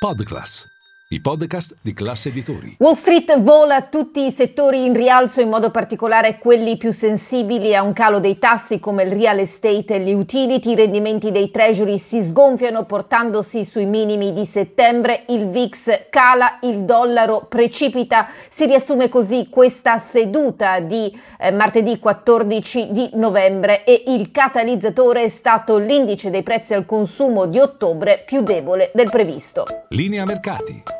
Podcast. I podcast di classe editori. Wall Street vola tutti i settori in rialzo, in modo particolare quelli più sensibili a un calo dei tassi come il real estate e gli utility. I rendimenti dei treasury si sgonfiano portandosi sui minimi di settembre. Il VIX cala, il dollaro precipita. Si riassume così questa seduta di eh, martedì 14 di novembre e il catalizzatore è stato l'indice dei prezzi al consumo di ottobre più debole del previsto. Linea mercati.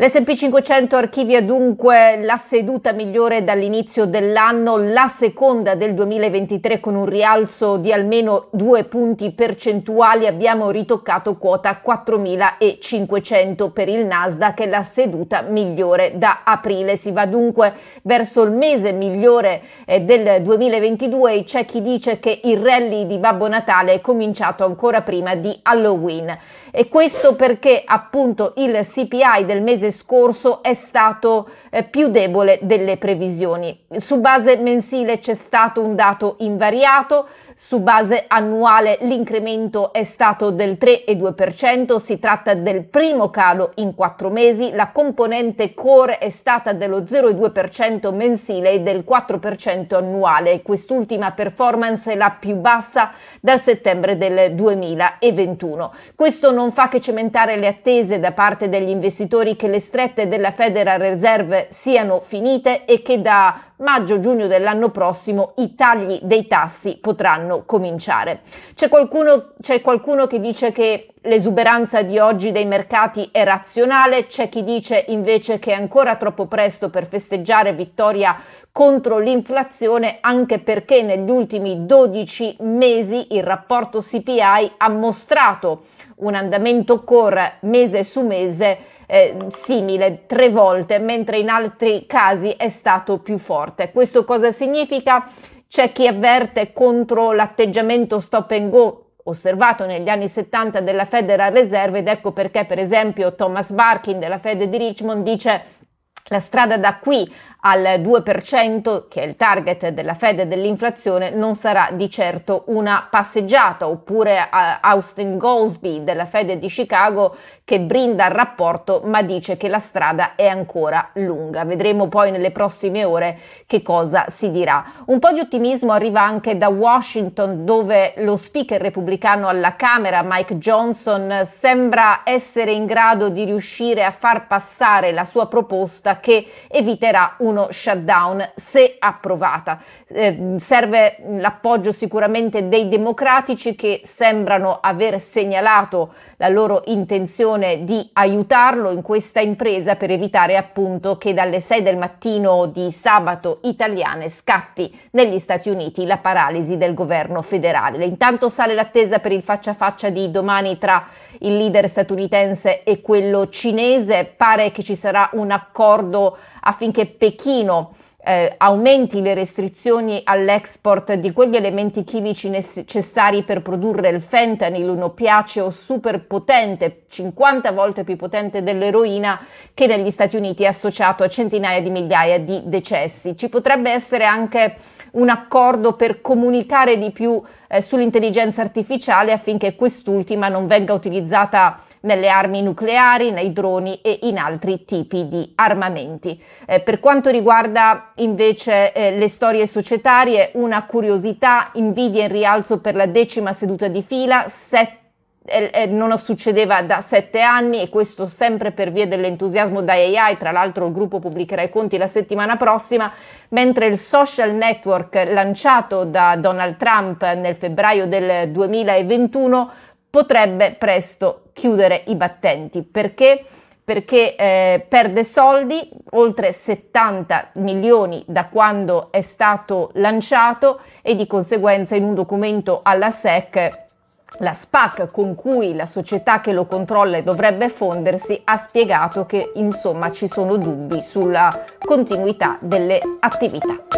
L'SP 500 archivia dunque la seduta migliore dall'inizio dell'anno, la seconda del 2023 con un rialzo di almeno due punti percentuali. Abbiamo ritoccato quota 4.500 per il Nasdaq, la seduta migliore da aprile. Si va dunque verso il mese migliore eh, del 2022 c'è chi dice che il rally di Babbo Natale è cominciato ancora prima di Halloween. E questo perché appunto il CPI del mese scorso è stato eh, più debole delle previsioni. Su base mensile c'è stato un dato invariato, su base annuale l'incremento è stato del 3,2%, si tratta del primo calo in quattro mesi, la componente core è stata dello 0,2% mensile e del 4% annuale. Quest'ultima performance è la più bassa dal settembre del 2021. Questo non fa che cementare le attese da parte degli investitori che le strette della Federal Reserve siano finite e che da maggio-giugno dell'anno prossimo i tagli dei tassi potranno cominciare. C'è qualcuno, c'è qualcuno che dice che l'esuberanza di oggi dei mercati è razionale, c'è chi dice invece che è ancora troppo presto per festeggiare vittoria contro l'inflazione anche perché negli ultimi 12 mesi il rapporto CPI ha mostrato un andamento core mese su mese eh, simile tre volte, mentre in altri casi è stato più forte. Questo cosa significa? C'è chi avverte contro l'atteggiamento stop and go osservato negli anni 70 della Federal Reserve ed ecco perché per esempio Thomas Barkin della Fed di Richmond dice la strada da qui al 2%, che è il target della Fed dell'inflazione, non sarà di certo una passeggiata, oppure Austin Goldsby della Fed di Chicago che brinda il rapporto ma dice che la strada è ancora lunga. Vedremo poi nelle prossime ore che cosa si dirà. Un po' di ottimismo arriva anche da Washington dove lo speaker repubblicano alla Camera, Mike Johnson, sembra essere in grado di riuscire a far passare la sua proposta che eviterà un uno shutdown se approvata. Eh, serve l'appoggio sicuramente dei democratici che sembrano aver segnalato la loro intenzione di aiutarlo in questa impresa per evitare appunto che dalle 6 del mattino di sabato italiane scatti negli Stati Uniti la paralisi del governo federale. Intanto sale l'attesa per il faccia a faccia di domani tra il leader statunitense e quello cinese. Pare che ci sarà un accordo affinché Pechino eh, aumenti le restrizioni all'export di quegli elementi chimici necessari per produrre il fentanyl, un oppiaceo super potente, 50 volte più potente dell'eroina, che negli Stati Uniti è associato a centinaia di migliaia di decessi. Ci potrebbe essere anche un accordo per comunicare di più eh, sull'intelligenza artificiale affinché quest'ultima non venga utilizzata nelle armi nucleari, nei droni e in altri tipi di armamenti. Eh, per quanto riguarda invece eh, le storie societarie, una curiosità, Nvidia in rialzo per la decima seduta di fila, sette eh, non succedeva da sette anni e questo sempre per via dell'entusiasmo da AI, tra l'altro il gruppo pubblicherà i conti la settimana prossima, mentre il social network lanciato da Donald Trump nel febbraio del 2021 potrebbe presto chiudere i battenti. Perché perché eh, perde soldi, oltre 70 milioni da quando è stato lanciato e di conseguenza in un documento alla SEC la SPAC con cui la società che lo controlla dovrebbe fondersi ha spiegato che insomma ci sono dubbi sulla continuità delle attività.